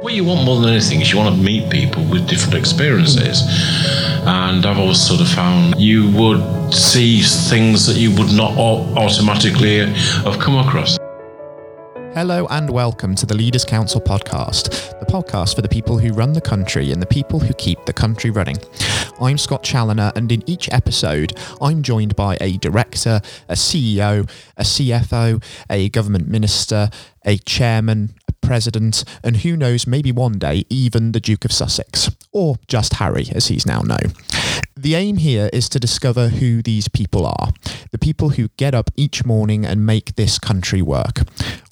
What you want more than anything is you want to meet people with different experiences. And I've always sort of found you would see things that you would not automatically have come across. Hello and welcome to the Leaders Council podcast, the podcast for the people who run the country and the people who keep the country running. I'm Scott Challinor, and in each episode, I'm joined by a director, a CEO, a CFO, a government minister, a chairman, president, and who knows, maybe one day, even the Duke of Sussex, or just Harry, as he's now known. The aim here is to discover who these people are, the people who get up each morning and make this country work.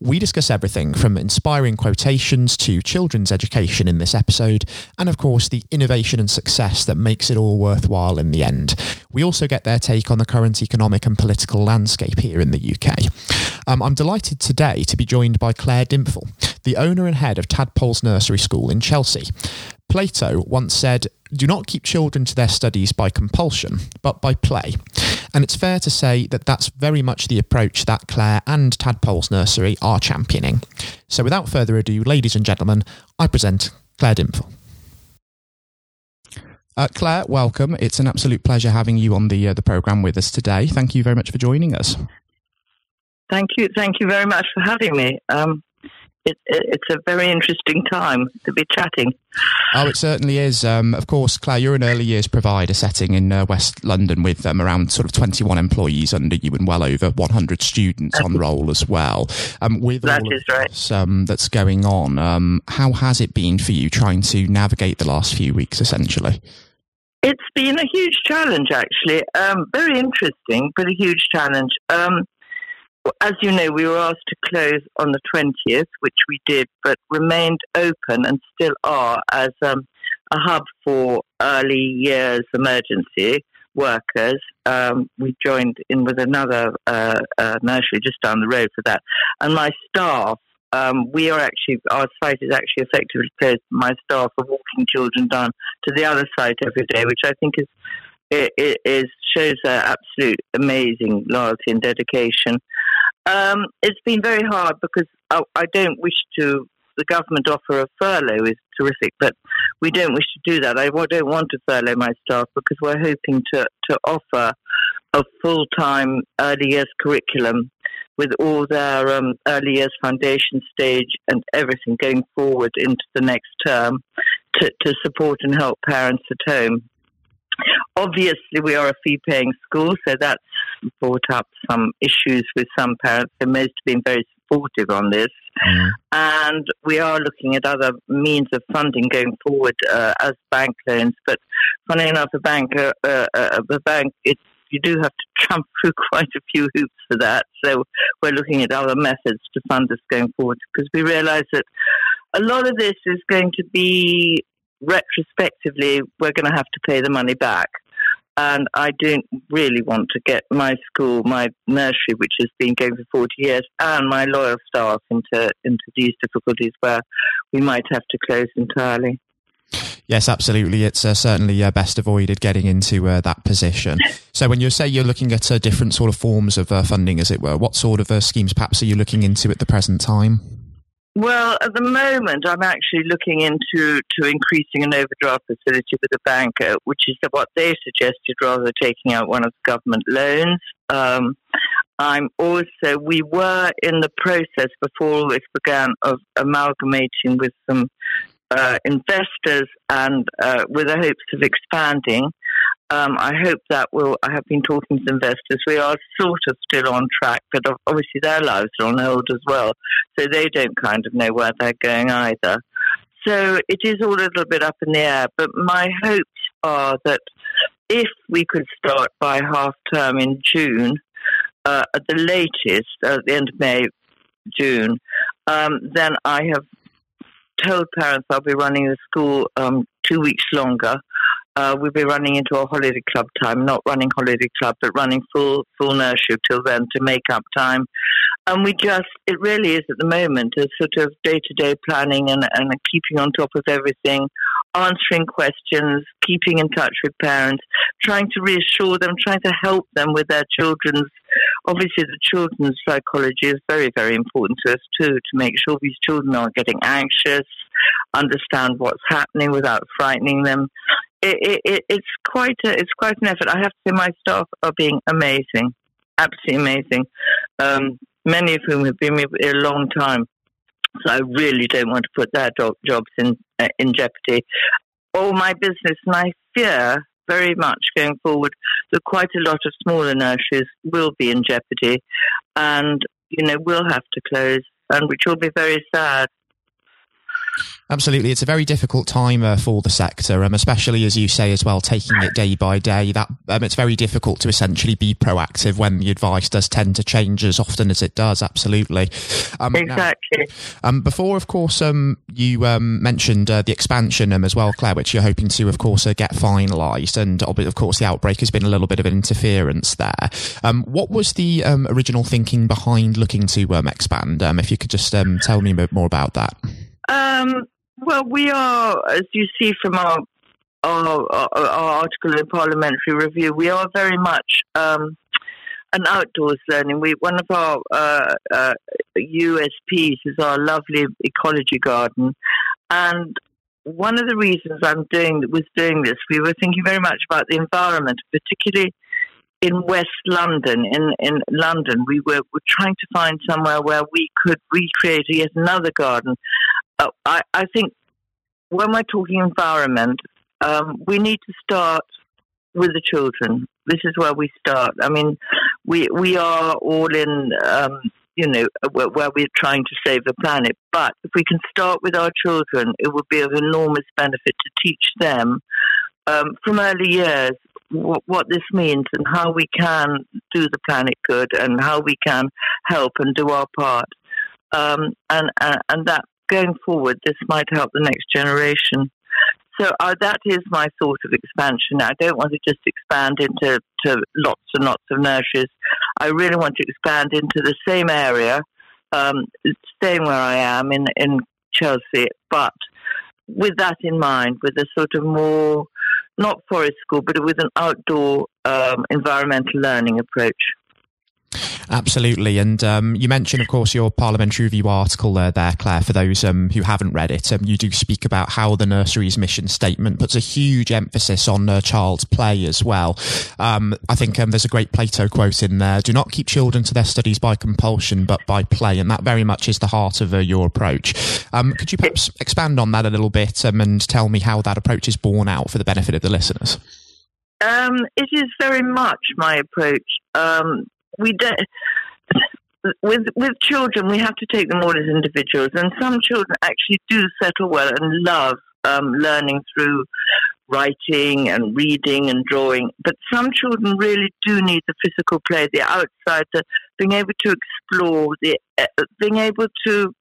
We discuss everything from inspiring quotations to children's education in this episode, and of course, the innovation and success that makes it all worthwhile in the end. We also get their take on the current economic and political landscape here in the UK. Um, I'm delighted today to be joined by Claire Dimpfl, the owner and head of Tadpoles Nursery School in Chelsea. Plato once said, Do not keep children to their studies by compulsion, but by play. And it's fair to say that that's very much the approach that Claire and Tadpoles Nursery are championing. So without further ado, ladies and gentlemen, I present Claire Dimpfl. Uh, Claire, welcome. It's an absolute pleasure having you on the uh, the program with us today. Thank you very much for joining us. Thank you. Thank you very much for having me. Um, it, it's a very interesting time to be chatting. Oh, it certainly is. Um, of course, Claire, you're an early years provider setting in uh, West London with um, around sort of 21 employees under you and well over 100 students on roll as well. Um, with that all is right. This, um, that's going on, um, how has it been for you trying to navigate the last few weeks, essentially? It's been a huge challenge, actually. Um, very interesting, but a huge challenge. As you know, we were asked to close on the 20th, which we did, but remained open and still are as um, a hub for early years emergency workers. Um, we joined in with another uh, uh, nursery just down the road for that. And my staff, um, we are actually, our site is actually effectively closed. My staff are walking children down to the other site every day, which I think is it, it is shows their absolute amazing loyalty and dedication. Um, it's been very hard because I, I, don't wish to. The government offer of furlough is terrific, but we don't wish to do that. I don't want to furlough my staff because we're hoping to, to offer a full time early years curriculum with all their um, early years foundation stage and everything going forward into the next term to, to support and help parents at home. Obviously, we are a fee paying school, so that's brought up some issues with some parents. So, most have been very supportive on this. Mm. And we are looking at other means of funding going forward uh, as bank loans. But funny enough, a bank, uh, uh, uh a bank, it's you do have to jump through quite a few hoops for that. So we're looking at other methods to fund this going forward because we realise that a lot of this is going to be retrospectively, we're going to have to pay the money back. And I don't really want to get my school, my nursery, which has been going for 40 years, and my loyal staff into, into these difficulties where we might have to close entirely. Yes, absolutely. It's uh, certainly uh, best avoided getting into uh, that position. So, when you say you're looking at uh, different sort of forms of uh, funding, as it were, what sort of uh, schemes perhaps are you looking into at the present time? Well, at the moment, I'm actually looking into to increasing an overdraft facility with the bank, uh, which is what they suggested, rather than taking out one of the government loans. Um, I'm also, we were in the process before all this began of amalgamating with some uh, investors and uh, with the hopes of expanding. Um, I hope that will. I have been talking to investors. We are sort of still on track, but obviously their lives are on hold as well, so they don't kind of know where they're going either. So it is all a little bit up in the air. But my hopes are that if we could start by half term in June, uh, at the latest, at the end of May, June, um, then I have told parents I'll be running the school um, two weeks longer uh, we'll be running into a holiday club time, not running holiday club, but running full full nursery till then to make up time. And we just, it really is at the moment a sort of day to day planning and, and keeping on top of everything, answering questions, keeping in touch with parents, trying to reassure them, trying to help them with their children's obviously the children's psychology is very, very important to us too, to make sure these children aren't getting anxious, understand what's happening without frightening them. It, it, it's quite a, it's quite an effort. I have to say, my staff are being amazing, absolutely amazing. Um, many of whom have been with me a long time. So I really don't want to put their jobs in uh, in jeopardy. All my business, and I fear very much going forward that quite a lot of smaller nurseries will be in jeopardy, and you know will have to close, and which will be very sad. Absolutely, it's a very difficult time uh, for the sector, um, especially as you say as well, taking it day by day. That um, it's very difficult to essentially be proactive when the advice does tend to change as often as it does. Absolutely, um, exactly. Now, um, before, of course, um, you um, mentioned uh, the expansion as well, Claire, which you're hoping to, of course, uh, get finalised, and of course, the outbreak has been a little bit of an interference there. what was the original thinking behind looking to expand? if you could just tell me a bit more about that. Um, well, we are, as you see from our our, our, article in Parliamentary Review, we are very much um, an outdoors learning. We one of our uh, uh, USPs is our lovely ecology garden, and one of the reasons I'm doing was doing this, we were thinking very much about the environment, particularly in West London. In in London, we were, were trying to find somewhere where we could recreate yet another garden. Uh, I, I think when we're talking environment, um, we need to start with the children. This is where we start. I mean, we we are all in, um, you know, where, where, we're trying to save the planet. But if we can start with our children, it would be of enormous benefit to teach them um, from early years what, what this means and how we can do the planet good and how we can help and do our part. Um, and, uh, and that going forward, this might help the next generation. So uh, that is my thought of expansion. I don't want to just expand into to lots and lots of nurseries. I really want to expand into the same area, um, staying where I am in in Chelsea, but with that in mind, with a sort of more not forest school, but with an outdoor um, environmental learning approach. Absolutely. And um, you mentioned, of course, your parliamentary review article there, Claire, for those um, who haven't read it. Um, you do speak about how the nursery's mission statement puts a huge emphasis on uh, child's play as well. Um, I think um, there's a great Plato quote in there do not keep children to their studies by compulsion, but by play. And that very much is the heart of uh, your approach. Um, could you perhaps expand on that a little bit and tell me how that approach is borne out for the benefit of the listeners? Um, it is very much my approach. Um, we don't with with children, we have to take them all as individuals, and some children actually do settle well and love um, learning through writing and reading and drawing. But some children really do need the physical play, the outside, the being able to explore, the uh, being able to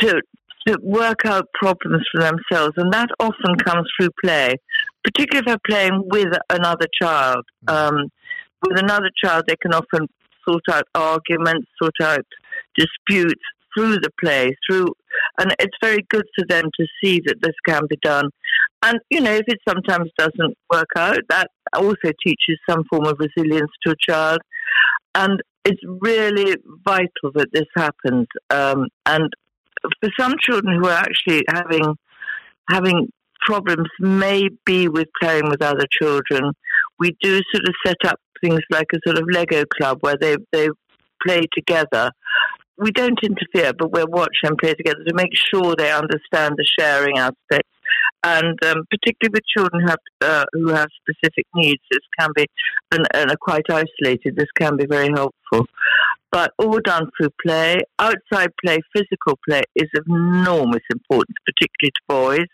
to to work out problems for themselves, and that often comes through play, particularly if they're playing with another child. Mm. Um, with another child, they can often sort out arguments, sort out disputes through the play, through, and it's very good for them to see that this can be done. And you know, if it sometimes doesn't work out, that also teaches some form of resilience to a child. And it's really vital that this happens. Um, and for some children who are actually having having problems, maybe with playing with other children, we do sort of set up things like a sort of Lego club where they, they play together. We don't interfere, but we'll watch them play together to make sure they understand the sharing aspect. And um, particularly with children who have, uh, who have specific needs, this can be, and, and are quite isolated, this can be very helpful. But all done through play. Outside play, physical play is of enormous importance, particularly to boys.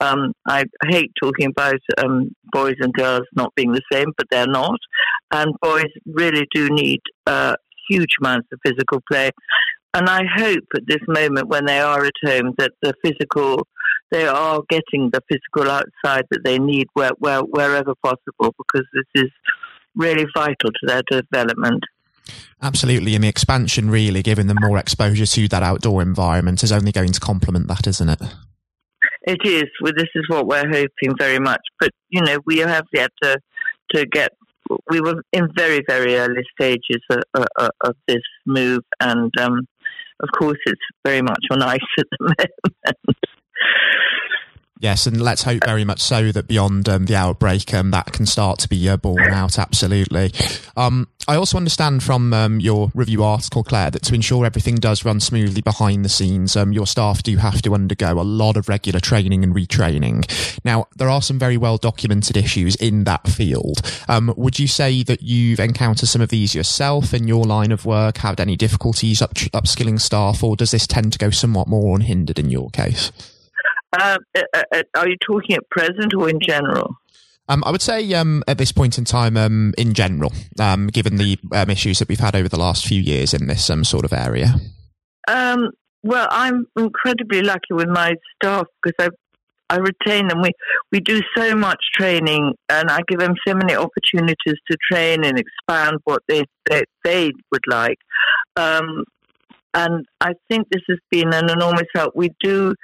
Um, I hate talking about um, boys and girls not being the same, but they're not. And boys really do need uh, huge amounts of physical play. And I hope at this moment when they are at home that the physical, they are getting the physical outside that they need where, where, wherever possible, because this is really vital to their development. Absolutely, and the expansion really giving them more exposure to that outdoor environment is only going to complement that, isn't it? It is. Well, this is what we're hoping very much. But you know, we have yet to to get we were in very very early stages of, of, of this move, and um, of course it's very much on ice at the moment. Yes, and let's hope very much so that beyond um, the outbreak, um, that can start to be uh, borne out. Absolutely. Um, I also understand from um, your review article, Claire, that to ensure everything does run smoothly behind the scenes, um, your staff do have to undergo a lot of regular training and retraining. Now, there are some very well documented issues in that field. Um, would you say that you've encountered some of these yourself in your line of work? Had any difficulties up- upskilling staff, or does this tend to go somewhat more unhindered in your case? Uh, uh, uh, are you talking at present or in general? Um, I would say um, at this point in time, um, in general, um, given the um, issues that we've had over the last few years in this um, sort of area. well, I'm incredibly lucky with my staff because I I retain them. We we do so much training, and I give them so many opportunities to train and expand what they they, they would like. and I think this has been an enormous help. We do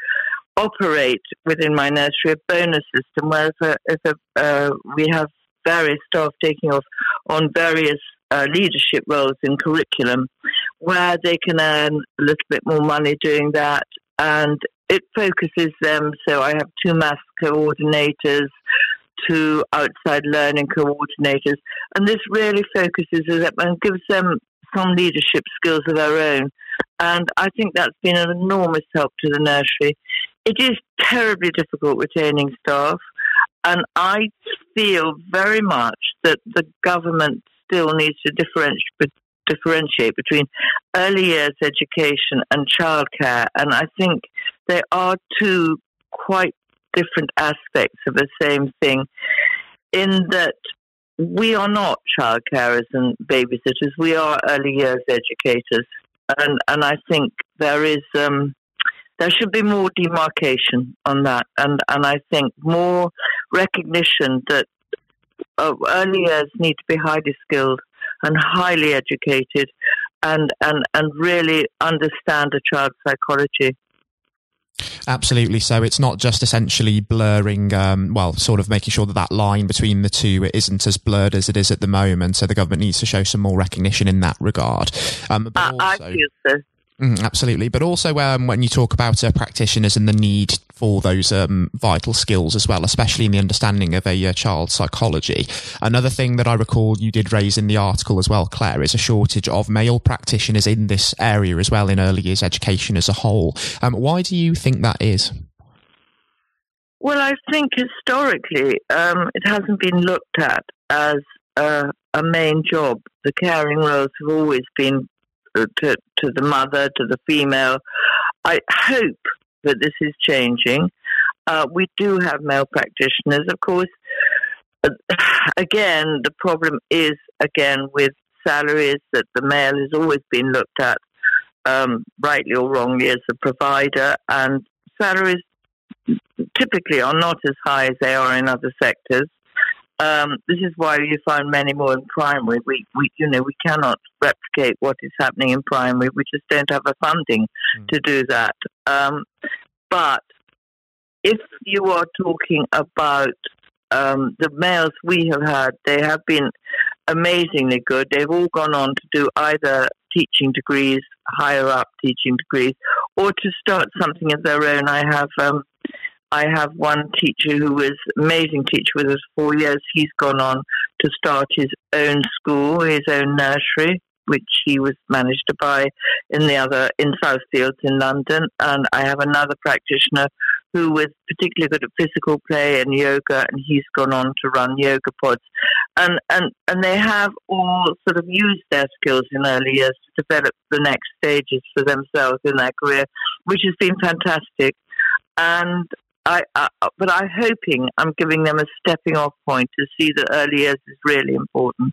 operate within my nursery a bonus system where if, a, if a, uh, we have various staff taking off on various uh, leadership roles in curriculum where they can earn a little bit more money doing that and it focuses them so i have two maths coordinators two outside learning coordinators and this really focuses them and gives them some leadership skills of their own and I think that's been an enormous help to the nursery. It is terribly difficult retaining staff, and I feel very much that the government still needs to differentiate differentiate between early years education and childcare. And I think there are two quite different aspects of the same thing in that we are not child carers and babysitters, we are early years educators and and I think there is um, there should be more demarcation on that, and and I think more recognition that uh, early years need to be highly skilled and highly educated, and and and really understand a child's psychology. Absolutely. So it's not just essentially blurring, um, well, sort of making sure that that line between the two isn't as blurred as it is at the moment. So the government needs to show some more recognition in that regard. Um, but also, I feel so. Mm, absolutely. But also, um, when you talk about uh, practitioners and the need for those um, vital skills as well, especially in the understanding of a uh, child's psychology, another thing that I recall you did raise in the article as well, Claire, is a shortage of male practitioners in this area as well in early years education as a whole. Um, why do you think that is? Well, I think historically um, it hasn't been looked at as a main job. The caring roles have always been to, to the mother, to the female. I hope that this is changing. Uh, we do have male practitioners, of course. Again, the problem is again with salaries that the male has always been looked at, um, rightly or wrongly, as a provider, and salaries typically are not as high as they are in other sectors. Um, this is why you find many more in primary. We, we, you know, we cannot replicate what is happening in primary. We just don't have the funding mm. to do that. Um, but if you are talking about um, the males we have had, they have been amazingly good. They've all gone on to do either teaching degrees, higher up teaching degrees, or to start something of their own. I have um, I have one teacher who was amazing teacher with us four years. He's gone on to start his own school, his own nursery, which he was managed to buy in the other in Southfields in London. And I have another practitioner who was particularly good at physical play and yoga, and he's gone on to run yoga pods. And and and they have all sort of used their skills in early years to develop the next stages for themselves in their career, which has been fantastic. And I, I, but I'm hoping I'm giving them a stepping off point to see that early years is really important.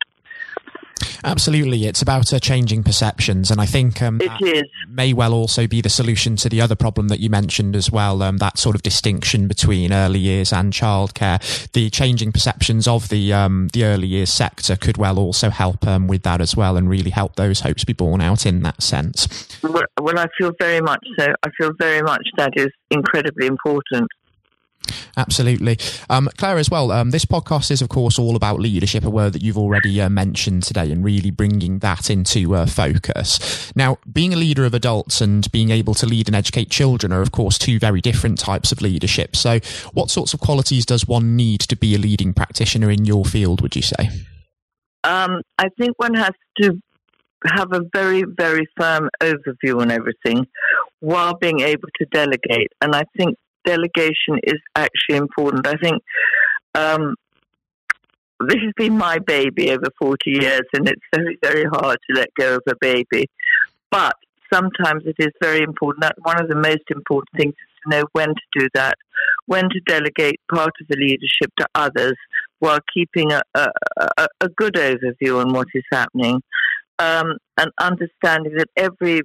Absolutely, it's about uh, changing perceptions, and I think um, it is. may well also be the solution to the other problem that you mentioned as well. Um, that sort of distinction between early years and childcare, the changing perceptions of the um, the early years sector could well also help um, with that as well, and really help those hopes be borne out in that sense. Well, well, I feel very much so. I feel very much that is incredibly important. Absolutely. Um, Claire, as well, um, this podcast is, of course, all about leadership, a word that you've already uh, mentioned today, and really bringing that into uh, focus. Now, being a leader of adults and being able to lead and educate children are, of course, two very different types of leadership. So, what sorts of qualities does one need to be a leading practitioner in your field, would you say? Um, I think one has to have a very, very firm overview on everything while being able to delegate. And I think delegation is actually important. I think um, this has been my baby over 40 years, and it's very, very hard to let go of a baby. But sometimes it is very important. That one of the most important things is to know when to do that, when to delegate part of the leadership to others while keeping a, a, a, good overview on what is happening. Um, and understanding that every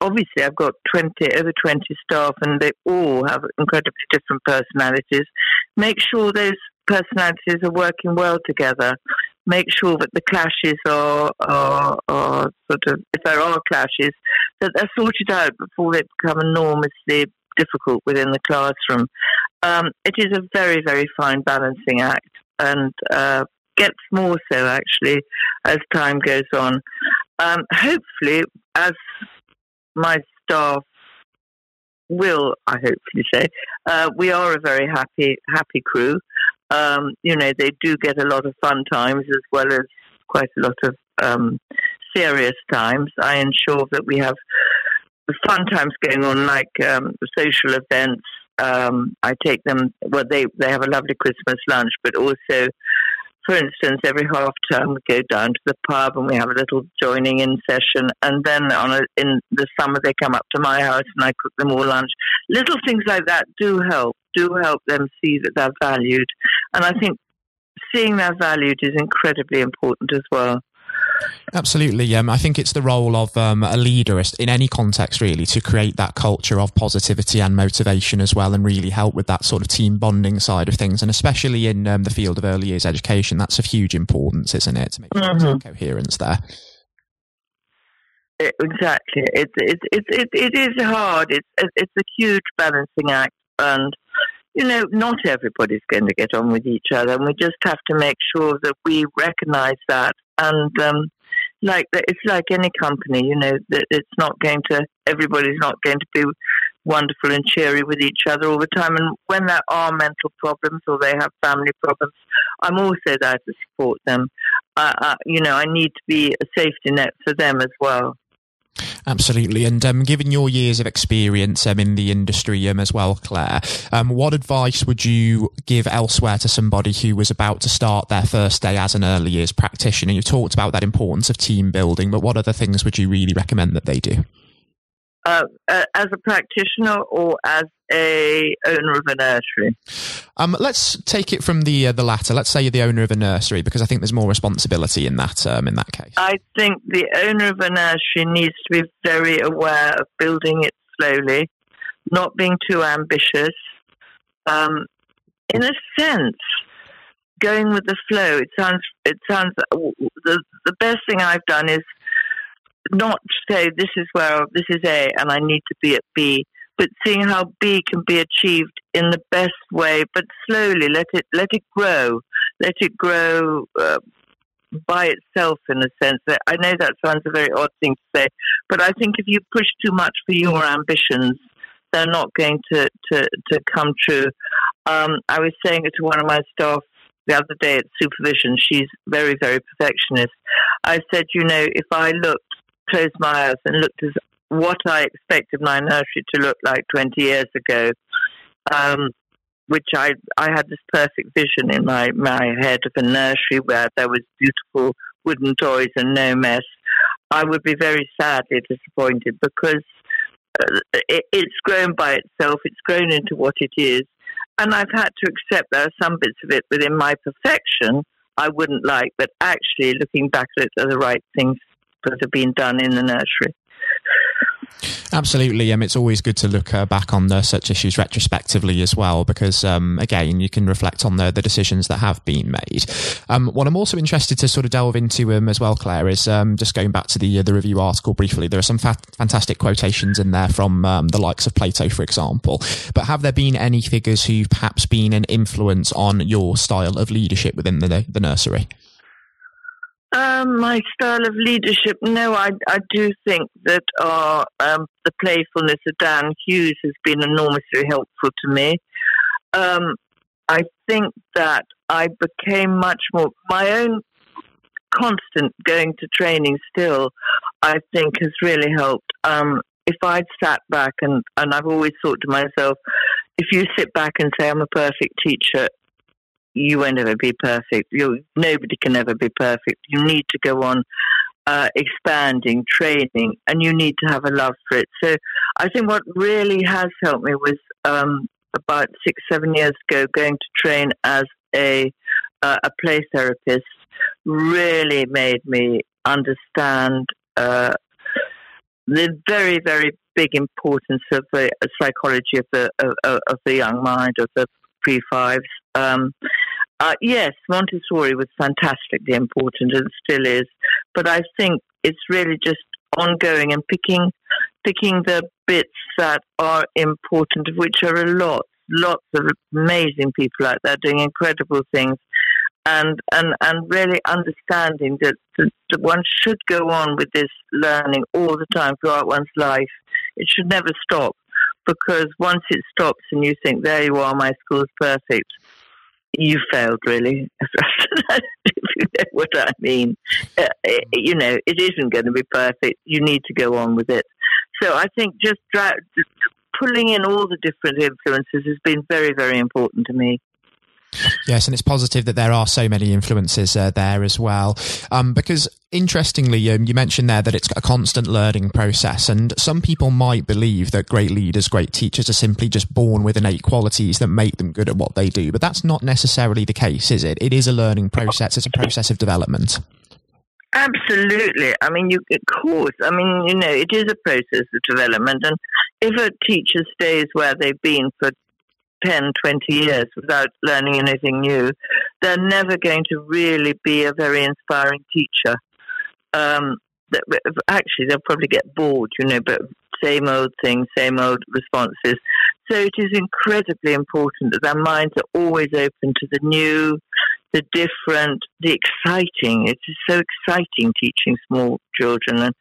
obviously I've got 20, over 20 staff and they all have incredibly different personalities. Make sure those personalities are working well together. Make sure that the clashes are, are, are sort of, if there are clashes, that they're sorted out before they become enormously difficult within the classroom. Um, it is a very, very fine balancing act and uh, gets more so actually as time goes on. Um, hopefully, as my staff will, I hopefully say, uh, we are a very happy, happy crew. Um, you know, they do get a lot of fun times as well as quite a lot of um, serious times. I ensure that we have fun times going on, like um, social events. Um, I take them. Well, they they have a lovely Christmas lunch, but also for instance, every half term we go down to the pub and we have a little joining in session, and then on a, in the summer they come up to my house and I cook them all lunch. Little things like that do help, do help them see that they're valued, and I think seeing they're valued is incredibly important as well. Absolutely. Um, I think it's the role of um, a leader in any context, really, to create that culture of positivity and motivation as well, and really help with that sort of team bonding side of things. And especially in um, the field of early years education, that's of huge importance, isn't it? To make sure mm-hmm. coherence there. exactly. It's it, it, it, it is hard. It's it's a huge balancing act, and you know, not everybody's going to get on with each other, and we just have to make sure that we recognise that. And um, like it's like any company, you know, that it's not going to everybody's not going to be wonderful and cheery with each other all the time. And when there are mental problems or they have family problems, I'm also there to support them. Uh, uh, you know, I need to be a safety net for them as well. Absolutely. And um, given your years of experience um, in the industry um, as well, Claire, um, what advice would you give elsewhere to somebody who was about to start their first day as an early years practitioner? You talked about that importance of team building, but what other things would you really recommend that they do? Uh, as a practitioner or as a owner of a nursery? Um, let's take it from the uh, the latter. Let's say you're the owner of a nursery because I think there's more responsibility in that um, in that case. I think the owner of a nursery needs to be very aware of building it slowly, not being too ambitious. Um, in a sense, going with the flow. It sounds it sounds the the best thing I've done is not say this is where this is A and I need to be at B, but seeing how B can be achieved in the best way, but slowly let it let it grow, let it grow uh, by itself in a sense. I know that sounds a very odd thing to say, but I think if you push too much for your ambitions, they're not going to to, to come true. Um, I was saying it to one of my staff the other day at supervision. She's very very perfectionist. I said, you know, if I looked closed my eyes and looked at what I expected my nursery to look like 20 years ago, um, which I, I had this perfect vision in my, my head of a nursery where there was beautiful wooden toys and no mess, I would be very sadly disappointed because uh, it, it's grown by itself, it's grown into what it is. And I've had to accept there are some bits of it within my perfection I wouldn't like, but actually looking back at it are the right things that have been done in the nursery. Absolutely. Um, it's always good to look uh, back on such issues retrospectively as well, because um, again, you can reflect on the, the decisions that have been made. Um, what I'm also interested to sort of delve into um, as well, Claire, is um, just going back to the uh, the review article briefly. There are some fa- fantastic quotations in there from um, the likes of Plato, for example. But have there been any figures who've perhaps been an influence on your style of leadership within the, the nursery? Um, my style of leadership, no, I, I do think that uh, um, the playfulness of Dan Hughes has been enormously helpful to me. Um, I think that I became much more my own constant going to training still. I think has really helped. Um, if I'd sat back and and I've always thought to myself, if you sit back and say I'm a perfect teacher, you won't ever be perfect. you nobody can ever be perfect. You need to go on uh, expanding, training, and you need to have a love for it. So I think what really has helped me was um, about six, seven years ago going to train as a uh, a play therapist. Really made me understand uh, the very, very big importance of the psychology of the of, of the young mind of the pre fives. Um, uh, yes, Montessori was fantastically important and still is, but I think it's really just ongoing and picking picking the bits that are important, which are a lot, lots of amazing people out there doing incredible things, and and and really understanding that, that, that one should go on with this learning all the time throughout one's life. It should never stop because once it stops and you think, there you are, my school's perfect, you failed, really. if you know what I mean. Uh, it, you know, it isn't going to be perfect. You need to go on with it. So I think just dra- pulling in all the different influences has been very, very important to me. Yes, and it's positive that there are so many influences uh, there as well. Um, because interestingly, um, you mentioned there that it's a constant learning process, and some people might believe that great leaders, great teachers are simply just born with innate qualities that make them good at what they do. But that's not necessarily the case, is it? It is a learning process, it's a process of development. Absolutely. I mean, you, of course. I mean, you know, it is a process of development. And if a teacher stays where they've been for 10, 20 years without learning anything new, they're never going to really be a very inspiring teacher. Um, actually, they'll probably get bored, you know, but same old things, same old responses. So it is incredibly important that their minds are always open to the new, the different, the exciting. It is so exciting teaching small children and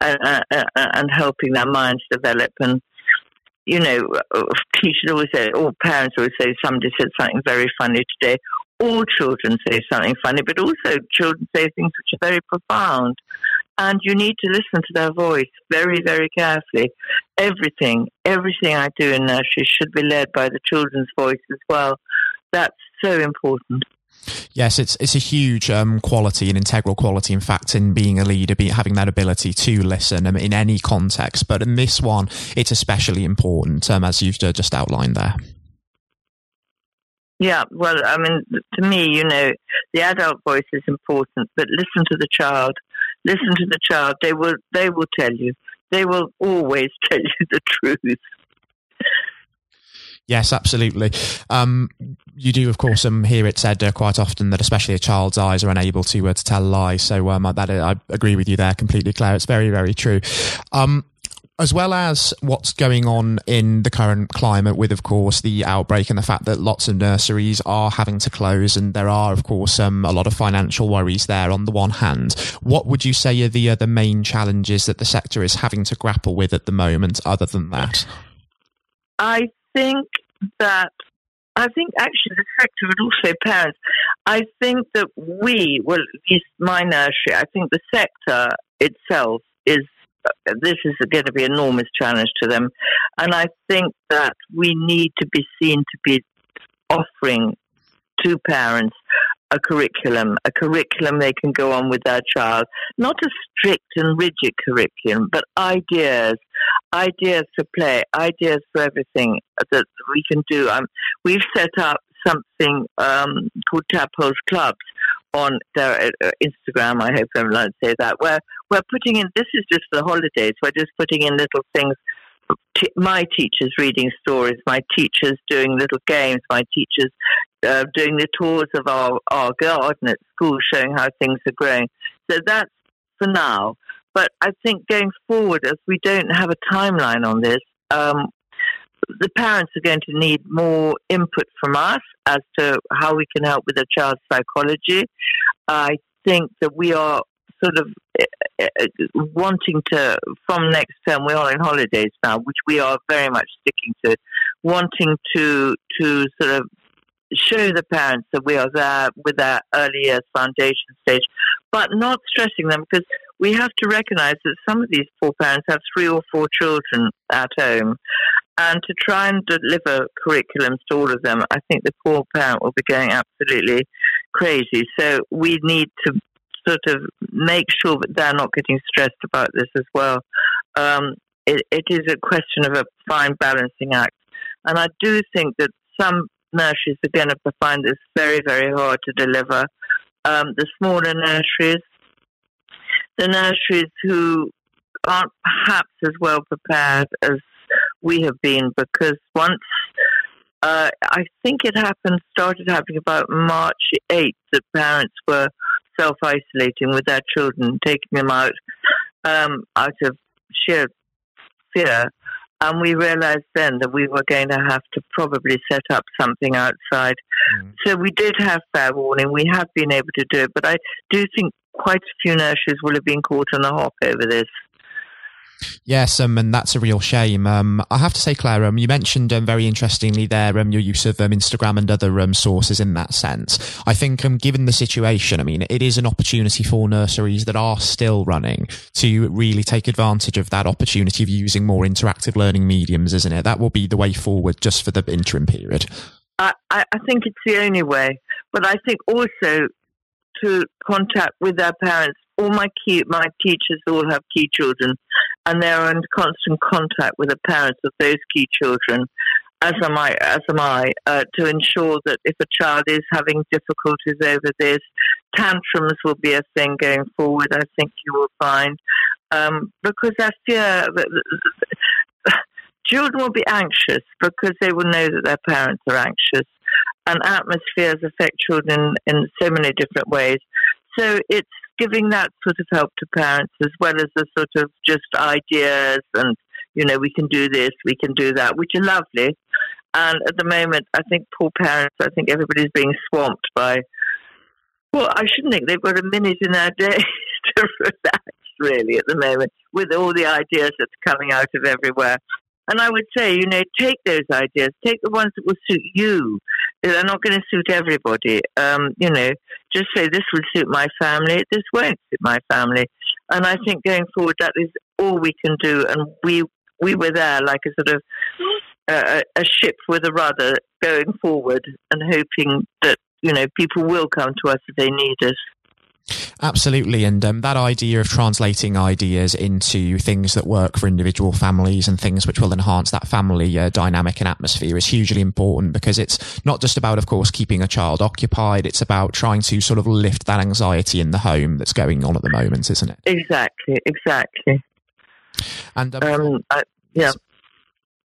and, and helping their minds develop and you know, uh, teachers always say, or parents always say, somebody said something very funny today. All children say something funny, but also children say things which are very profound. And you need to listen to their voice very, very carefully. Everything, everything I do in nursery should be led by the children's voice as well. That's so important. Yes, it's it's a huge um, quality, an integral quality, in fact, in being a leader, be, having that ability to listen um, in any context. But in this one, it's especially important, um, as you've just outlined there. Yeah, well, I mean, to me, you know, the adult voice is important, but listen to the child. Listen to the child. They will. They will tell you. They will always tell you the truth. Yes, absolutely. Um, you do, of course, um, hear it said uh, quite often that especially a child's eyes are unable to uh, to tell lies. So um, that I agree with you there completely, Claire. It's very, very true. Um, as well as what's going on in the current climate with, of course, the outbreak and the fact that lots of nurseries are having to close and there are, of course, um, a lot of financial worries there on the one hand. What would you say are the, uh, the main challenges that the sector is having to grapple with at the moment other than that? I think that I think actually the sector and also parents. I think that we, well, at least my nursery, I think the sector itself is. This is going to be an enormous challenge to them, and I think that we need to be seen to be offering to parents a curriculum, a curriculum they can go on with their child. Not a strict and rigid curriculum, but ideas, ideas for play, ideas for everything that we can do. Um, we've set up something um, called Tadpoles Clubs on their uh, Instagram. I hope I'm allowed to say that, where we're putting in. This is just the holidays. We're just putting in little things. My teachers reading stories, my teachers doing little games, my teachers uh, doing the tours of our, our garden at school, showing how things are growing. So that's for now. But I think going forward, as we don't have a timeline on this, um, the parents are going to need more input from us as to how we can help with the child's psychology. I think that we are sort of uh, wanting to, from next term, we are in holidays now, which we are very much sticking to, wanting to to sort of show the parents that we are there with our early years foundation stage, but not stressing them because we have to recognize that some of these poor parents have three or four children at home. And to try and deliver curriculums to all of them, I think the poor parent will be going absolutely crazy. So we need to sort of make sure that they're not getting stressed about this as well. Um, it, it is a question of a fine balancing act. And I do think that some nurseries are going to find this very, very hard to deliver. Um, the smaller nurseries, the nurseries who aren't perhaps as well prepared as we have been, because once uh, I think it happened, started happening about March 8th, that parents were self isolating with their children, taking them out um, out of sheer fear. And we realized then that we were going to have to probably set up something outside. Mm. So we did have fair warning. We have been able to do it, but I do think quite a few nurseries will have been caught on the hop over this. Yes, um, and that's a real shame. Um, I have to say, Claire, um, you mentioned um, very interestingly there um, your use of um, Instagram and other sources in that sense. I think, given the situation, I mean, it is an opportunity for nurseries that are still running to really take advantage of that opportunity of using more interactive learning mediums, isn't it? That will be the way forward just for the interim period. I, I think it's the only way. But I think also to contact with their parents. All my key, my teachers all have key children, and they're in constant contact with the parents of those key children. As am I, as am I, uh, to ensure that if a child is having difficulties over this, tantrums will be a thing going forward. I think you will find um, because I fear children will be anxious because they will know that their parents are anxious and atmospheres affect children in so many different ways. So it's giving that sort of help to parents as well as the sort of just ideas and, you know, we can do this, we can do that, which are lovely. And at the moment, I think poor parents, I think everybody's being swamped by, well, I shouldn't think they've got a minute in their day to relax, really, at the moment, with all the ideas that's coming out of everywhere. And I would say, you know, take those ideas, take the ones that will suit you. They're not going to suit everybody. Um, you know, just say this will suit my family, this won't suit my family. And I think going forward, that is all we can do. And we we were there like a sort of uh, a ship with a rudder going forward and hoping that you know people will come to us if they need us. Absolutely. And um, that idea of translating ideas into things that work for individual families and things which will enhance that family uh, dynamic and atmosphere is hugely important because it's not just about, of course, keeping a child occupied. It's about trying to sort of lift that anxiety in the home that's going on at the moment, isn't it? Exactly. Exactly. And um, um, I, yeah.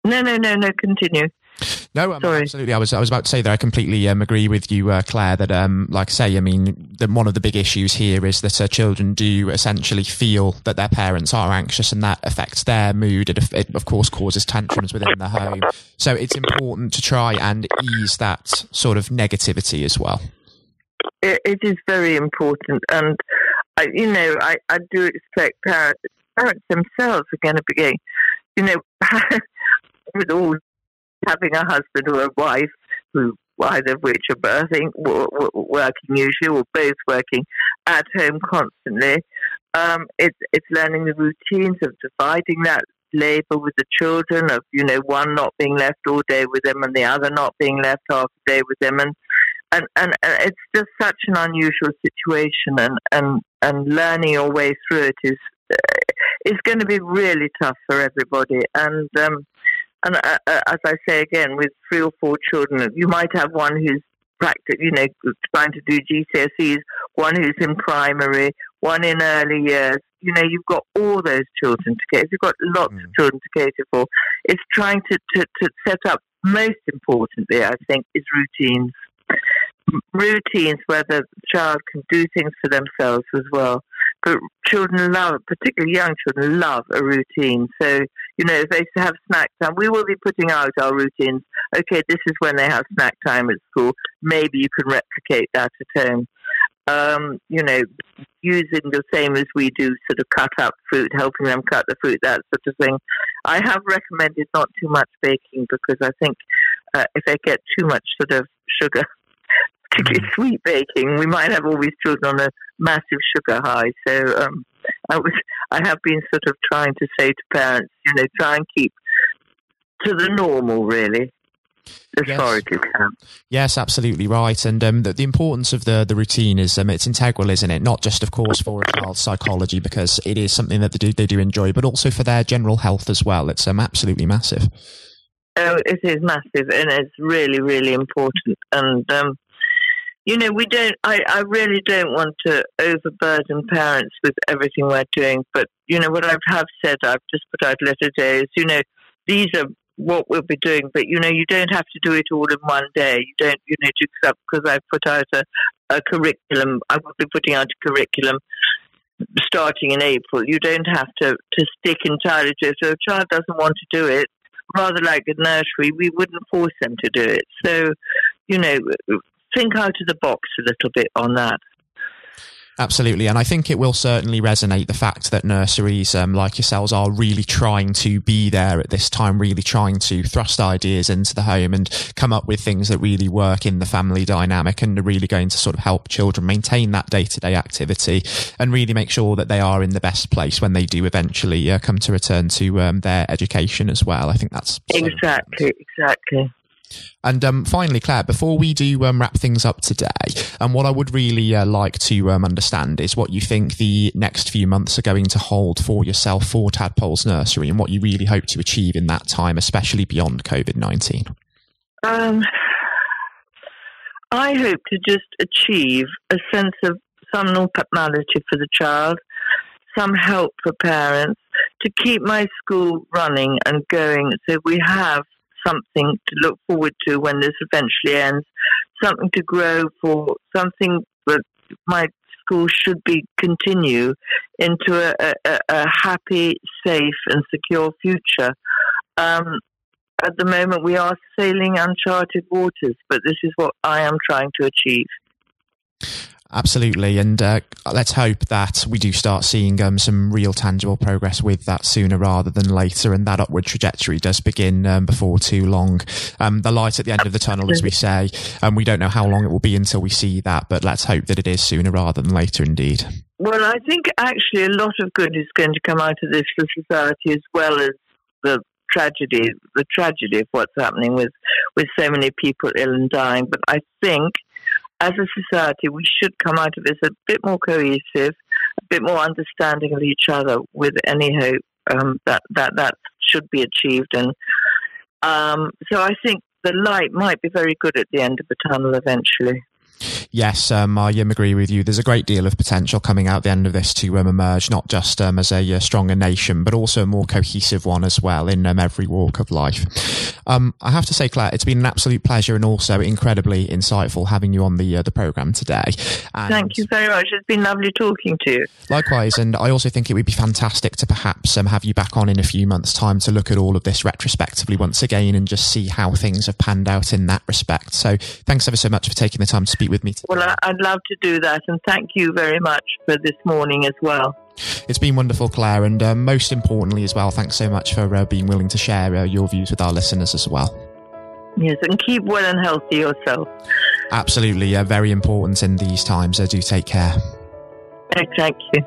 No, no, no, no. Continue. No, um, absolutely. I was I was about to say that I completely um, agree with you, uh, Claire. That, um, like I say, I mean, the, one of the big issues here is that uh, children do essentially feel that their parents are anxious, and that affects their mood. It, it, of course, causes tantrums within the home. So it's important to try and ease that sort of negativity as well. it, it is very important, and I, you know, I, I do expect parents parents themselves are going to be, you know, with all having a husband or a wife who either of which are birthing, working usually, or both working at home constantly. Um, it's it's learning the routines of dividing that labour with the children, of you know one not being left all day with them and the other not being left half a day with them, and and, and, and it's just such an unusual situation, and, and, and learning your way through it is uh, is going to be really tough for everybody, and um, and uh, uh, as I say again, with three or four children, you might have one who's practice, you know, trying to do GCSEs, one who's in primary, one in early years. You know, you've got all those children to cater. You've got lots mm. of children to cater for. It's trying to, to, to set up, most importantly, I think, is routines. Routines where the child can do things for themselves as well. But children love, particularly young children, love a routine. So, you know, if they have snack time, we will be putting out our routines. Okay, this is when they have snack time at school. Maybe you can replicate that at home. Um, you know, using the same as we do, sort of cut up fruit, helping them cut the fruit, that sort of thing. I have recommended not too much baking because I think uh, if they get too much sort of sugar, particularly mm. sweet baking, we might have all these children on a massive sugar high. So um, I was, I have been sort of trying to say to parents, you know, try and keep to the normal, really as yes. far as you can. Yes, absolutely right. And um, the, the, importance of the the routine is um, it's integral, isn't it? Not just, of course, for a child's psychology because it is something that they do they do enjoy, but also for their general health as well. It's um, absolutely massive. Oh, it is massive, and it's really, really important. And um, you know, we don't. I, I really don't want to overburden parents with everything we're doing. But you know, what I have said, I've just put out letter days. You know, these are what we'll be doing. But you know, you don't have to do it all in one day. You don't, you know, just because I've put out a, a curriculum. I will be putting out a curriculum starting in April. You don't have to to stick entirely to it. So if a child doesn't want to do it, rather like a nursery, we wouldn't force them to do it. So, you know, think out of the box a little bit on that. Absolutely. And I think it will certainly resonate the fact that nurseries um, like yourselves are really trying to be there at this time, really trying to thrust ideas into the home and come up with things that really work in the family dynamic and are really going to sort of help children maintain that day to day activity and really make sure that they are in the best place when they do eventually uh, come to return to um, their education as well. I think that's exactly, exactly. And um, finally, Claire, before we do um, wrap things up today, um, what I would really uh, like to um, understand is what you think the next few months are going to hold for yourself for Tadpoles Nursery and what you really hope to achieve in that time, especially beyond COVID 19. Um, I hope to just achieve a sense of some normality for the child, some help for parents, to keep my school running and going so we have something to look forward to when this eventually ends, something to grow for, something that my school should be continue into a, a, a happy, safe, and secure future. Um, at the moment, we are sailing uncharted waters, but this is what I am trying to achieve. Absolutely, and uh, let's hope that we do start seeing um, some real tangible progress with that sooner rather than later, and that upward trajectory does begin um, before too long. Um, the light at the end of the tunnel, as we say, and we don't know how long it will be until we see that, but let's hope that it is sooner rather than later, indeed. Well, I think actually a lot of good is going to come out of this for society as well as the tragedy, the tragedy of what's happening with with so many people ill and dying. But I think as a society, we should come out of this a bit more cohesive, a bit more understanding of each other, with any hope um, that that that should be achieved. And um, so, I think the light might be very good at the end of the tunnel eventually. Yes, um, I um, agree with you. There's a great deal of potential coming out the end of this to um, emerge, not just um, as a, a, uh, stronger nation, but also a more cohesive one as well in um, every walk of life. Um, I have to say, Claire, it's been an absolute pleasure and also incredibly insightful having you on the uh, the program today. And Thank you very much. It's been lovely talking to you. Likewise, and I also think it would be fantastic to perhaps have you back on in a few months' time to look at all of this retrospectively once again and just see how things have panned out in that respect. So, thanks ever so much for taking the time to speak with me. Today. Well, I'd love to do that, and thank you very much for this morning as well. It's been wonderful, Claire, and uh, most importantly as well, thanks so much for uh, being willing to share uh, your views with our listeners as well. Yes, and keep well and healthy yourself. Absolutely, uh, very important in these times. Do take care. Thank you.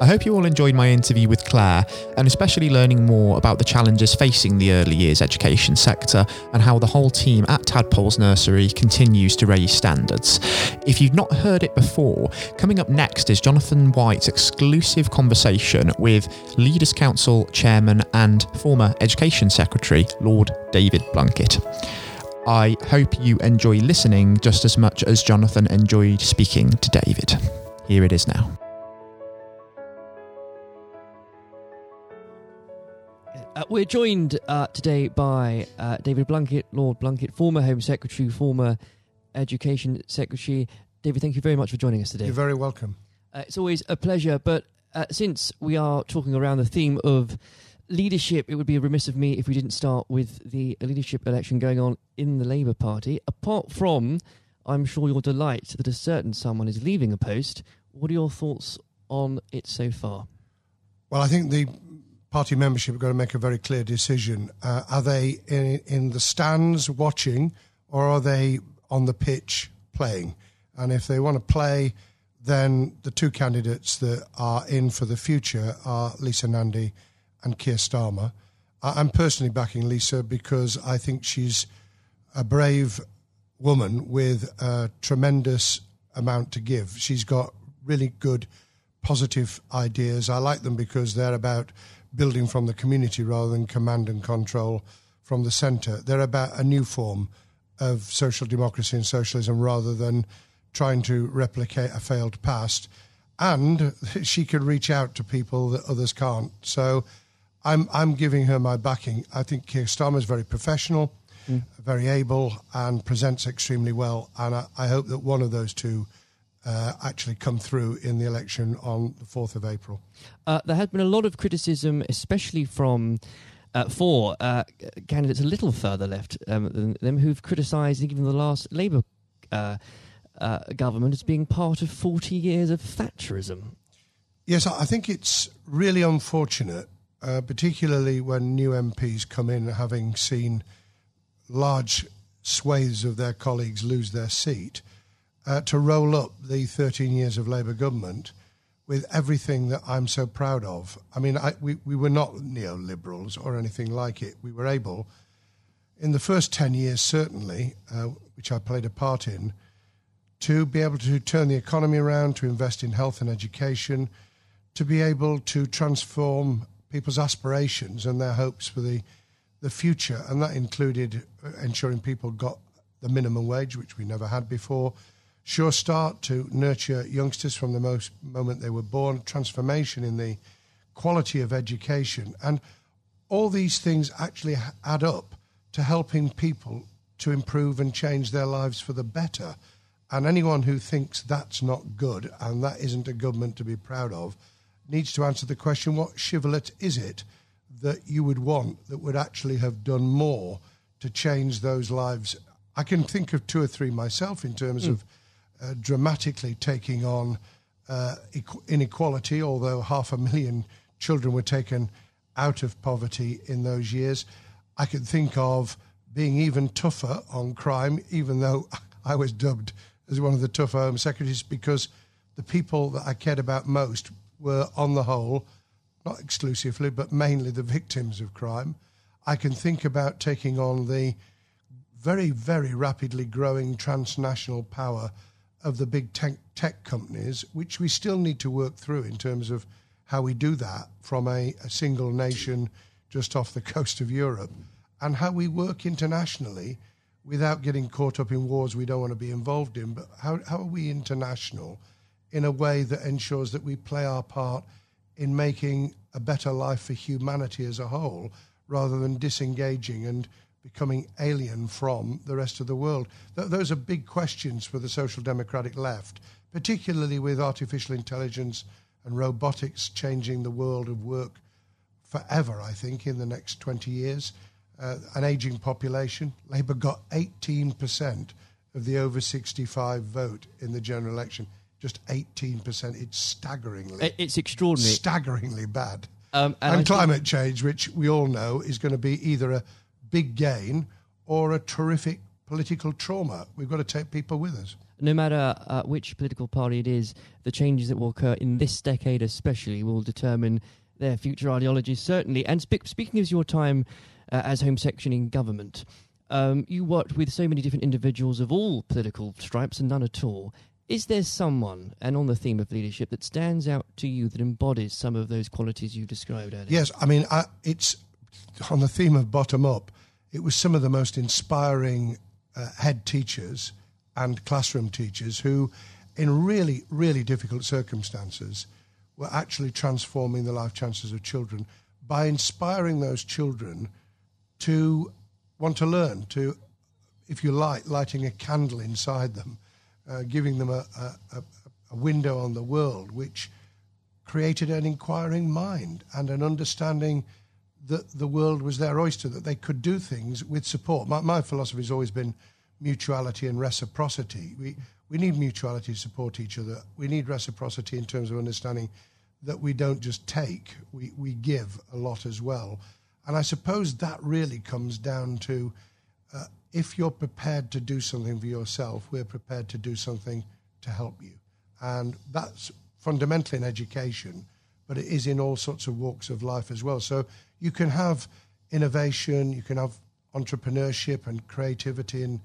I hope you all enjoyed my interview with Claire and especially learning more about the challenges facing the early years education sector and how the whole team at Tadpoles Nursery continues to raise standards. If you've not heard it before, coming up next is Jonathan White's exclusive conversation with Leaders Council Chairman and former Education Secretary Lord David Blunkett. I hope you enjoy listening just as much as Jonathan enjoyed speaking to David. Here it is now. Uh, we're joined uh, today by uh, David Blunkett, Lord Blunkett, former Home Secretary, former Education Secretary. David, thank you very much for joining us today. You're very welcome. Uh, it's always a pleasure, but uh, since we are talking around the theme of leadership, it would be remiss of me if we didn't start with the leadership election going on in the Labour Party. Apart from, I'm sure, your delight that a certain someone is leaving a post, what are your thoughts on it so far? Well, I think the party membership are going to make a very clear decision. Uh, are they in, in the stands watching, or are they on the pitch playing? And if they want to play, then the two candidates that are in for the future are Lisa Nandy and Keir Starmer. I'm personally backing Lisa because I think she's a brave woman with a tremendous amount to give. She's got really good, positive ideas. I like them because they're about building from the community rather than command and control from the centre. They're about a new form of social democracy and socialism rather than trying to replicate a failed past. And she can reach out to people that others can't. So I'm, I'm giving her my backing. I think Keir Starmer is very professional, mm. very able, and presents extremely well. And I, I hope that one of those two uh, actually come through in the election on the 4th of April. Uh, there has been a lot of criticism, especially from uh, four uh, candidates a little further left um, than them who've criticised even the last Labour uh, uh, government as being part of 40 years of Thatcherism. Yes, I think it's really unfortunate, particularly when new MPs come in having seen large swathes of their colleagues lose their seat uh, to roll up the 13 years of Labour government with everything that I'm so proud of. I mean, I, we, we were not neoliberals or anything like it. We were able, in the first 10 years, certainly, uh, which I played a part in, to be able to turn the economy around, to invest in health and education, to be able to transform people's aspirations and their hopes for the, the future. And that included uh, ensuring people got the minimum wage, which we never had before Sure Start to nurture youngsters from the most moment they were born, transformation in the quality of education. And all these things actually add up to helping people to improve and change their lives for the better. And anyone who thinks that's not good and that isn't a government to be proud of needs to answer the question what shibboleth is it that you would want that would actually have done more to change those lives? I can think of two or three myself in terms mm. of uh, dramatically taking on uh, inequality, although half a million children were taken out of poverty in those years. I could think of being even tougher on crime, even though I was dubbed as one of the tougher Home Secretaries, because the people that I cared about most were, on the whole, not exclusively, but mainly the victims of crime. I can think about taking on the very, very rapidly growing transnational power of the big tech, tech companies, which we still need to work through in terms of how we do that from a, a single nation just off the coast of Europe, and how we work internationally without getting caught up in wars we don't want to be involved in. But how, how are we international in a way that ensures that we play our part in making a better life for humanity as a whole rather than disengaging and becoming alien from the rest of the world? Th- those are big questions for the social democratic left, particularly with artificial intelligence and robotics changing the world of work forever, I think, in the next 20 years. Uh, an aging population. Labour got 18% of the over 65 vote in the general election. Just 18%. It's staggeringly. It's extraordinary. Staggeringly bad. Um, and, and climate think- change, which we all know is going to be either a big gain or a terrific political trauma. We've got to take people with us. No matter uh, which political party it is, the changes that will occur in this decade, especially, will determine their future ideologies, certainly. And spe- speaking of your time uh, as Home Secretary in government, um, you worked with so many different individuals of all political stripes and none at all. Is there someone, and on the theme of leadership, that stands out to you that embodies some of those qualities you described earlier? Yes, I mean, I, it's on the theme of bottom up it was some of the most inspiring uh, head teachers and classroom teachers who, in really, really difficult circumstances, were actually transforming the life chances of children by inspiring those children to want to learn, to, if you like, lighting a candle inside them, uh, giving them a, a, a window on the world, which created an inquiring mind and an understanding that the world was their oyster, that they could do things with support. My, my philosophy has always been mutuality and reciprocity. We, we need mutuality to support each other. We need reciprocity in terms of understanding that we don't just take, we, we give a lot as well. And I suppose that really comes down to uh, if you're prepared to do something for yourself, we're prepared to do something to help you. And that's fundamentally in education, but it is in all sorts of walks of life as well. So you can have innovation, you can have entrepreneurship and creativity in,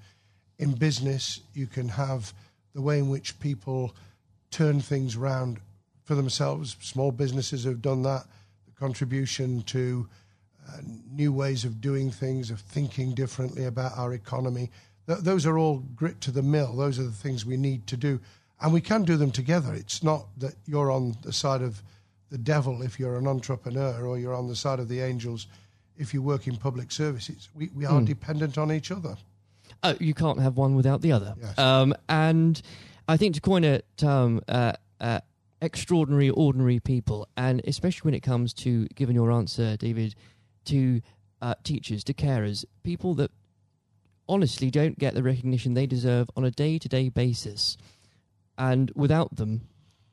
in business, you can have the way in which people turn things around for themselves. Small businesses have done that, the contribution to uh, new ways of doing things, of thinking differently about our economy. Th- those are all grit to the mill. Those are the things we need to do. And we can do them together. It's not that you're on the side of the devil if you're an entrepreneur or you're on the side of the angels if you work in public services. We, we are mm. dependent on each other. Uh, you can't have one without the other. Yes. Um, and I think to coin a term, uh, uh, extraordinary, ordinary people, and especially when it comes to giving your answer, David, to uh, teachers, to carers, people that honestly don't get the recognition they deserve on a day to day basis. And without them,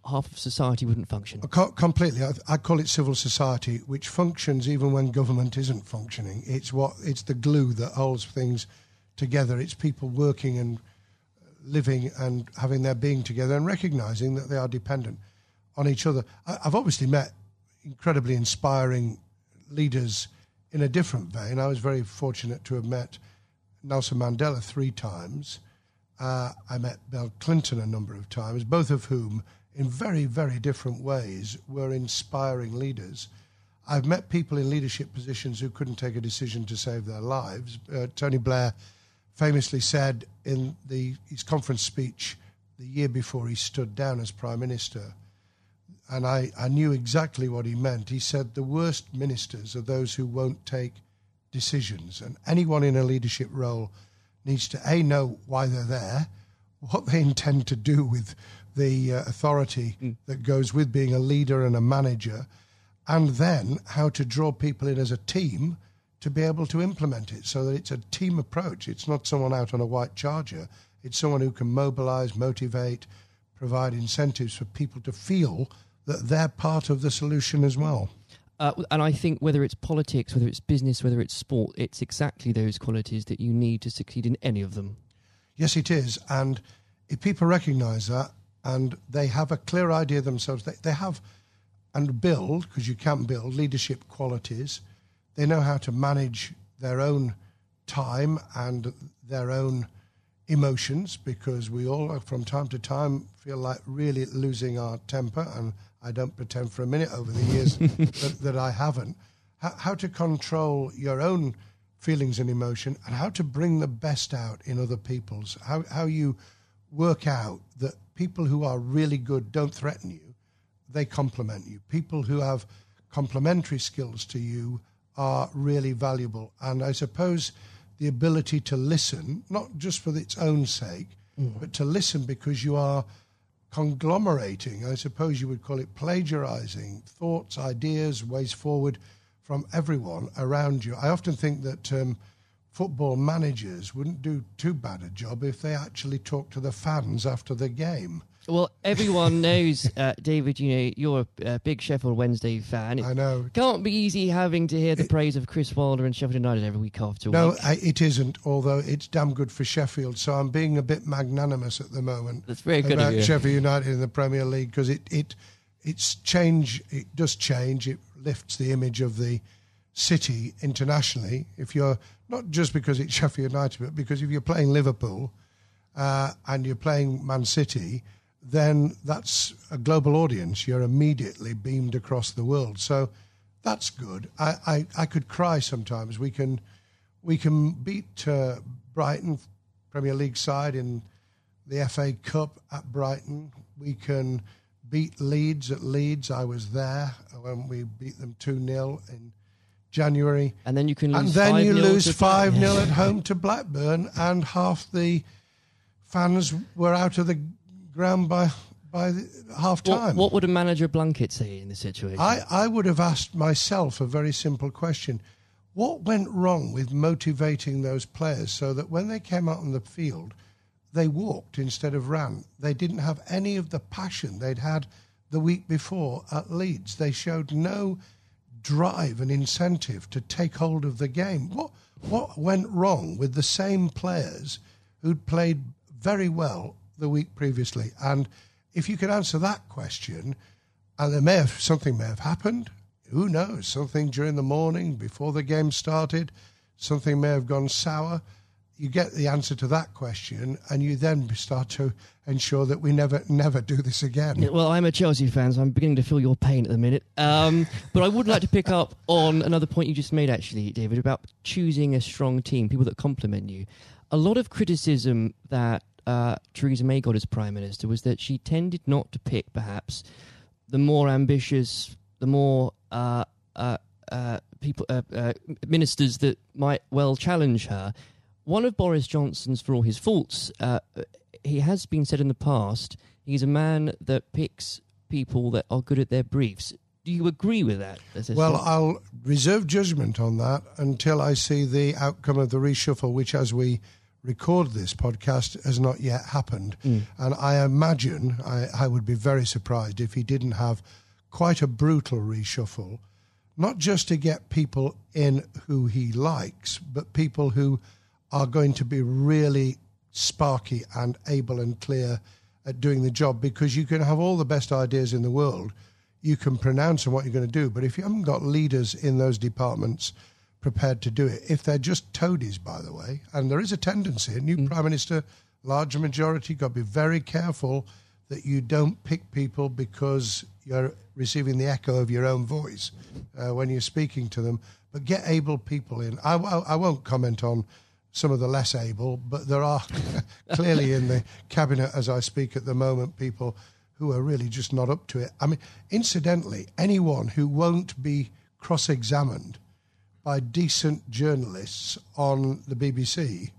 half of society wouldn't function. completely. I, I, call it civil society, which functions even when government isn't functioning. It's what it's the glue that holds things together. It's people working and living and having their being together and recognizing that they are dependent on each other. I, I've obviously met incredibly inspiring leaders in a different vein. I was very fortunate to have met Nelson Mandela three times. Uh, I met Bill Clinton a number of times, both of whom, in very, very different ways, were inspiring leaders. I've met people in leadership positions who couldn't take a decision to save their lives. Uh, Tony Blair famously said in the, his conference speech the year before he stood down as Prime Minister, and I, I knew exactly what he meant. He said the worst ministers are those who won't take decisions, and anyone in a leadership role needs to a know why they're there, what they intend to do with the uh, authority mm. that goes with being a leader and a manager, and then how to draw people in as a team to be able to implement it so that it's a team approach. It's not someone out on a white charger. It's someone who can mobilize, motivate, provide incentives for people to feel that they're part of the solution as well. Uh, and I think whether it's politics, whether it's business, whether it's sport, it's exactly those qualities that you need to succeed in any of them. Yes, it is. And if people recognize that and they have a clear idea themselves, they, they have and build, because you can build leadership qualities, they know how to manage their own time and their own emotions because we all, from time to time, feel like really losing our temper. And I don't pretend for a minute over the years that, that, I haven't. How, how to control your own feelings and emotion and how to bring the best out in other people's. How, how you work out that people who are really good don't threaten you, they complement you. People who have complementary skills to you are really valuable. And I suppose the ability to listen, not just for its own sake, mm. but to listen because you are conglomerating, I suppose you would call it plagiarizing thoughts, ideas, ways forward from everyone around you. I often think that um, football managers wouldn't do too bad a job if they actually talked to the fans after the game. Well, everyone knows, uh, David. You know you're a big Sheffield Wednesday fan. It I know. Can't be easy having to hear the it, praise of Chris Wilder and Sheffield United every week after no, week. No, it isn't. Although it's damn good for Sheffield, so I'm being a bit magnanimous at the moment. That's very good about Sheffield United in the Premier League because it it it's change. It does change. It lifts the image of the city internationally. If you're not just because it's Sheffield United, but because if you're playing Liverpool uh, and you're playing Man City then that's a global audience. You're immediately beamed across the world. So that's good. I, I, I could cry sometimes. We can we can beat uh, Brighton, Premier League side in the FA Cup at Brighton. We can beat Leeds at Leeds. I was there when we beat them 2 0 in January. And then you can lose And then you 5-0 lose 5 0 at home to Blackburn, and half the fans were out of the ground by, by half time. what would a manager Blunkett say in this situation? I, I would have asked myself a very simple question. What went wrong with motivating those players so that when they came out on the field, they walked instead of ran? They didn't have any of the passion they'd had the week before at Leeds. They showed no drive and incentive to take hold of the game. What, what went wrong with the same players who'd played very well the week previously? And if you could answer that question, and there may have something may have happened. Who knows? Something during the morning before the game started, something may have gone sour. You get the answer to that question, and you then start to ensure that we never, never do this again. Yeah, Well, I'm a Chelsea fan, so I'm beginning to feel your pain at the minute. Um, but I would like to pick up on another point you just made, actually, David, about choosing a strong team, people that complement you. A lot of criticism that uh, Theresa May got as Prime Minister was that she tended not to pick, perhaps, the more ambitious, the more uh, uh, uh, people, uh, uh, ministers that might well challenge her. One of Boris Johnson's, for all his faults, uh, he has been said in the past, he's a man that picks people that are good at their briefs. Do you agree with that? Well, I'll reserve judgment on that until I see the outcome of the reshuffle, which, as we record this podcast, has not yet happened. Mm. And I imagine I, I would be very surprised if he didn't have quite a brutal reshuffle, not just to get people in who he likes, but people who are going to be really sparky and able and clear at doing the job because you can have all the best ideas in the world you can pronounce on what you're going to do. But if you haven't got leaders in those departments prepared to do it, if they're just toadies, by the way, and there is a tendency, a new prime minister, large majority, got to be very careful that you don't pick people because you're receiving the echo of your own voice uh, when you're speaking to them. But get able people in. I, I, I won't comment on some of the less able, but there are clearly in the cabinet as I speak at the moment people who are really just not up to it. I mean, incidentally, anyone who won't be cross examined by decent journalists on the BBC,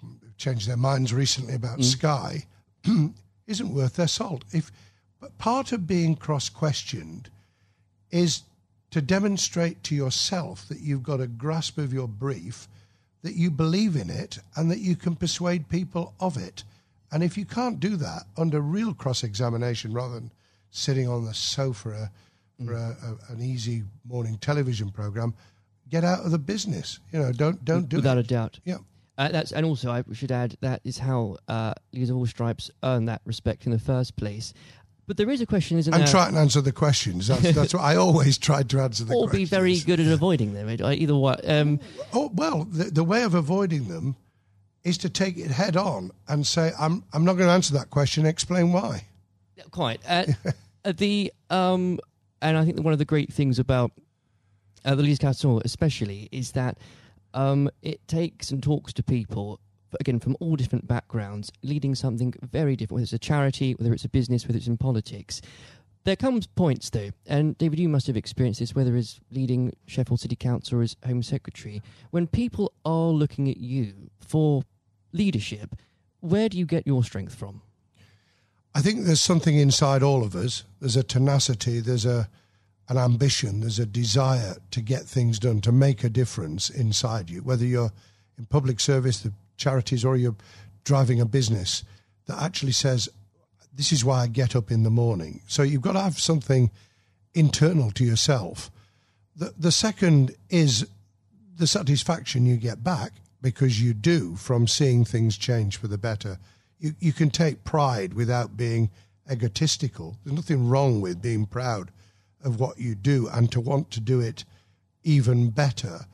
who've changed their minds recently about mm. Sky, isn't worth their salt. If but part of being cross questioned is to demonstrate to yourself that you've got a grasp of your brief, that you believe in it, and that you can persuade people of it. And if you can't do that under real cross examination rather than sitting on the sofa uh, for a, a, an easy morning television program, get out of the business. You know, don't don't do without it. a doubt. Yeah. Uh, that's and also I should add that is how uh, leaders of all stripes earn that respect in the first place. But there is a question, isn't And there? And try and answer the questions. That's, that's what I always tried to answer the or questions. be very good at avoiding them. Either way, um, Oh well, the, the way of avoiding them is to take it head on and say, "I'm I'm not going to answer that question. Explain why." quite. Uh, uh, the um, and I think one of the great things about uh, the Leaders Council, especially, is that um, it takes and talks to people again from all different backgrounds, leading something very different. Whether it's a charity, whether it's a business, whether it's in politics. There comes points though, and David, you must have experienced this, whether as leading Sheffield City Council or as Home Secretary, when people are looking at you for leadership. Where do you get your strength from? I think there's something inside all of us. There's a tenacity. There's a an ambition. There's a desire to get things done, to make a difference inside you. Whether you're in public service, the charities, or you're driving a business that actually says, "This is why I get up in the morning." So you've got to have something internal to yourself. The the second is the satisfaction you get back because you do from seeing things change for the better. You, you can take pride without being egotistical. There's nothing wrong with being proud of what you do and to want to do it even better.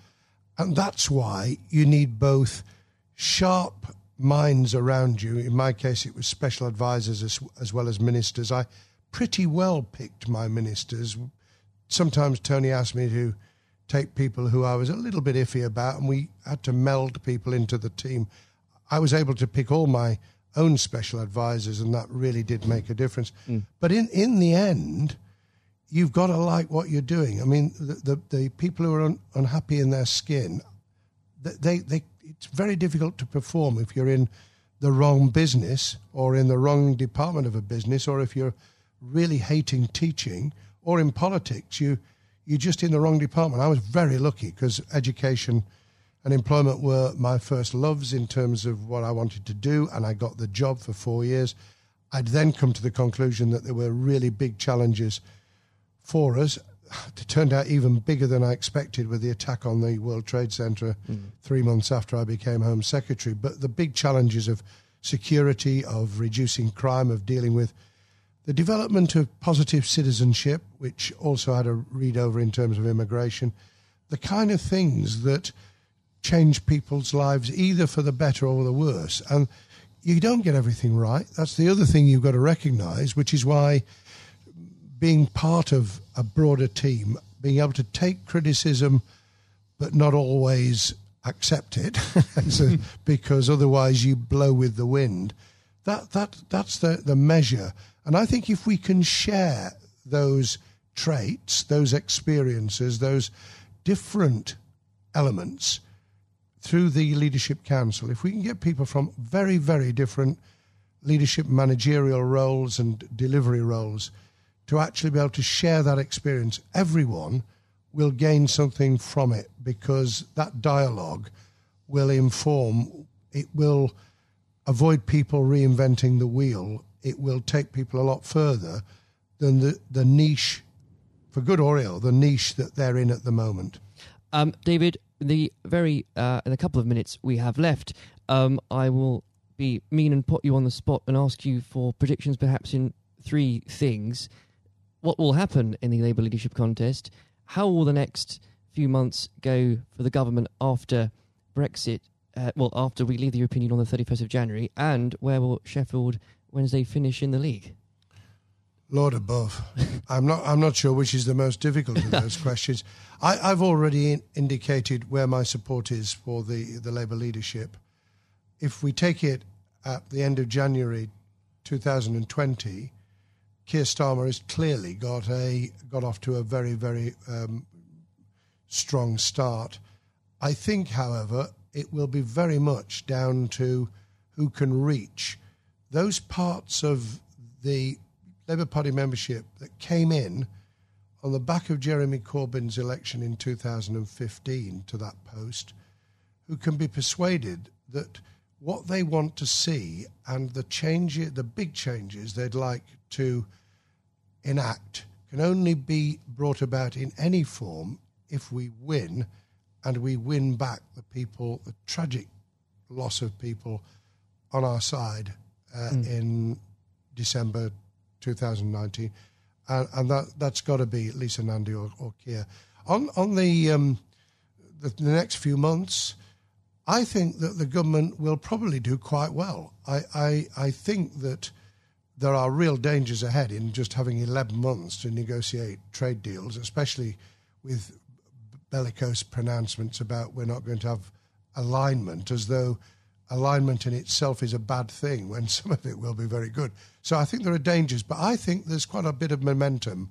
And that's why you need both sharp minds around you. In my case, it was special advisors as, as well as ministers. I pretty well picked my ministers. Sometimes Tony asked me to take people who I was a little bit iffy about, and we had to meld people into the team. I was able to pick all my own special advisors, and that really did make a difference. Mm. But in, in the end, you've got to like what you're doing. I mean, the, the, the people who are un, unhappy in their skin, they, they, it's very difficult to perform if you're in the wrong business or in the wrong department of a business or if you're really hating teaching or in politics you you're just in the wrong department. I was very lucky because education and employment were my first loves in terms of what i wanted to do and i got the job for 4 years. I'd then come to the conclusion that there were really big challenges for us turned out even bigger than I expected with the attack on the World Trade Center mm. three months after I became Home Secretary. But the big challenges of security, of reducing crime, of dealing with the development of positive citizenship, which also had a read over in terms of immigration, the kind of things that change people's lives either for the better or the worse. And you don't get everything right. That's the other thing you've got to recognize, which is why being part of a broader team, being able to take criticism, but not always accept it, so, hmm. because otherwise you blow with the wind. That that that's the the measure. And I think if we can share those traits, those experiences, those different elements through the leadership council, if we can get people from very very different leadership managerial roles and delivery roles to actually be able to share that experience, everyone will gain something from it because that dialogue will inform, it will avoid people reinventing the wheel, it will take people a lot further than the, the niche, for good or ill, the niche that they're in at the moment. Um, David, the very uh, in a couple of minutes we have left, um, I will be mean and put you on the spot and ask you for predictions, perhaps in three things what will happen in the Labour leadership contest? How will the next few months go for the government after Brexit? Uh, well, after we leave the European Union on the 31st of January, and where will Sheffield Wednesday finish in the league? Lord above, I'm not. I'm not sure which is the most difficult of those questions. I, have already in, indicated where my support is for the the Labour leadership. If we take it at the end of January 2020, Keir Starmer has clearly got a got off to a very very um, strong start. I think, however, it will be very much down to who can reach those parts of the Labour Party membership that came in on the back of Jeremy Corbyn's election in 2015 to that post, who can be persuaded that what they want to see and the change, the big changes they'd like to enact can only be brought about in any form if we win and we win back the people, the tragic loss of people on our side uh, mm. in December 2019. And, and that, that's got to be Lisa Nandy or, or Keir. On, on the, um, the, the next few months, I think that the government will probably do quite well. I, I, I think that there are real dangers ahead in just having 11 months to negotiate trade deals, especially with bellicose pronouncements about we're not going to have alignment, as though alignment in itself is a bad thing when some of it will be very good. So I think there are dangers, but I think there's quite a bit of momentum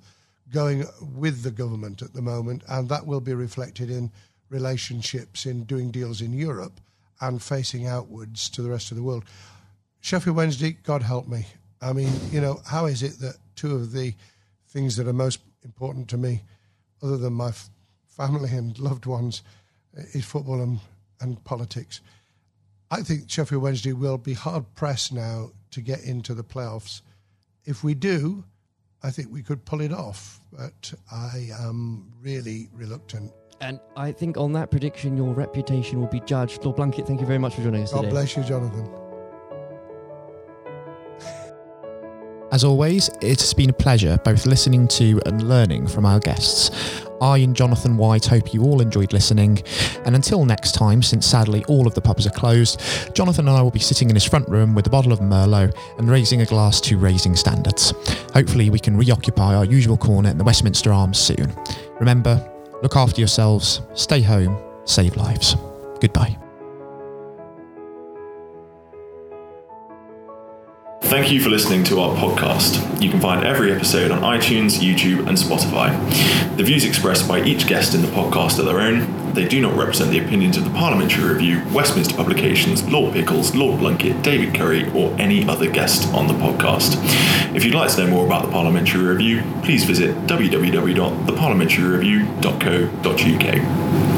going with the government at the moment, and that will be reflected in relationships, in doing deals in Europe and facing outwards to the rest of the world. Sheffield Wednesday, God help me. I mean, you know, how is it that two of the things that are most important to me, other than my f- family and loved ones, is football and, and politics? I think Sheffield Wednesday will be hard pressed now to get into the playoffs. If we do, I think we could pull it off, but I am really reluctant. And I think on that prediction, your reputation will be judged. Lord Blunkett, thank you very much for joining us God today. God bless you, Jonathan. As always, it has been a pleasure both listening to and learning from our guests. I and Jonathan White hope you all enjoyed listening. And until next time, since sadly all of the pubs are closed, Jonathan and I will be sitting in his front room with a bottle of Merlot and raising a glass to raising standards. Hopefully, we can reoccupy our usual corner in the Westminster Arms soon. Remember, look after yourselves, stay home, save lives. Goodbye. Thank you for listening to our podcast. You can find every episode on iTunes, YouTube, and Spotify. The views expressed by each guest in the podcast are their own. They do not represent the opinions of the Parliamentary Review, Westminster Publications, Lord Pickles, Lord Blunkett, David Curry, or any other guest on the podcast. If you'd like to know more about the Parliamentary Review, please visit www.theparliamentaryreview.co.uk.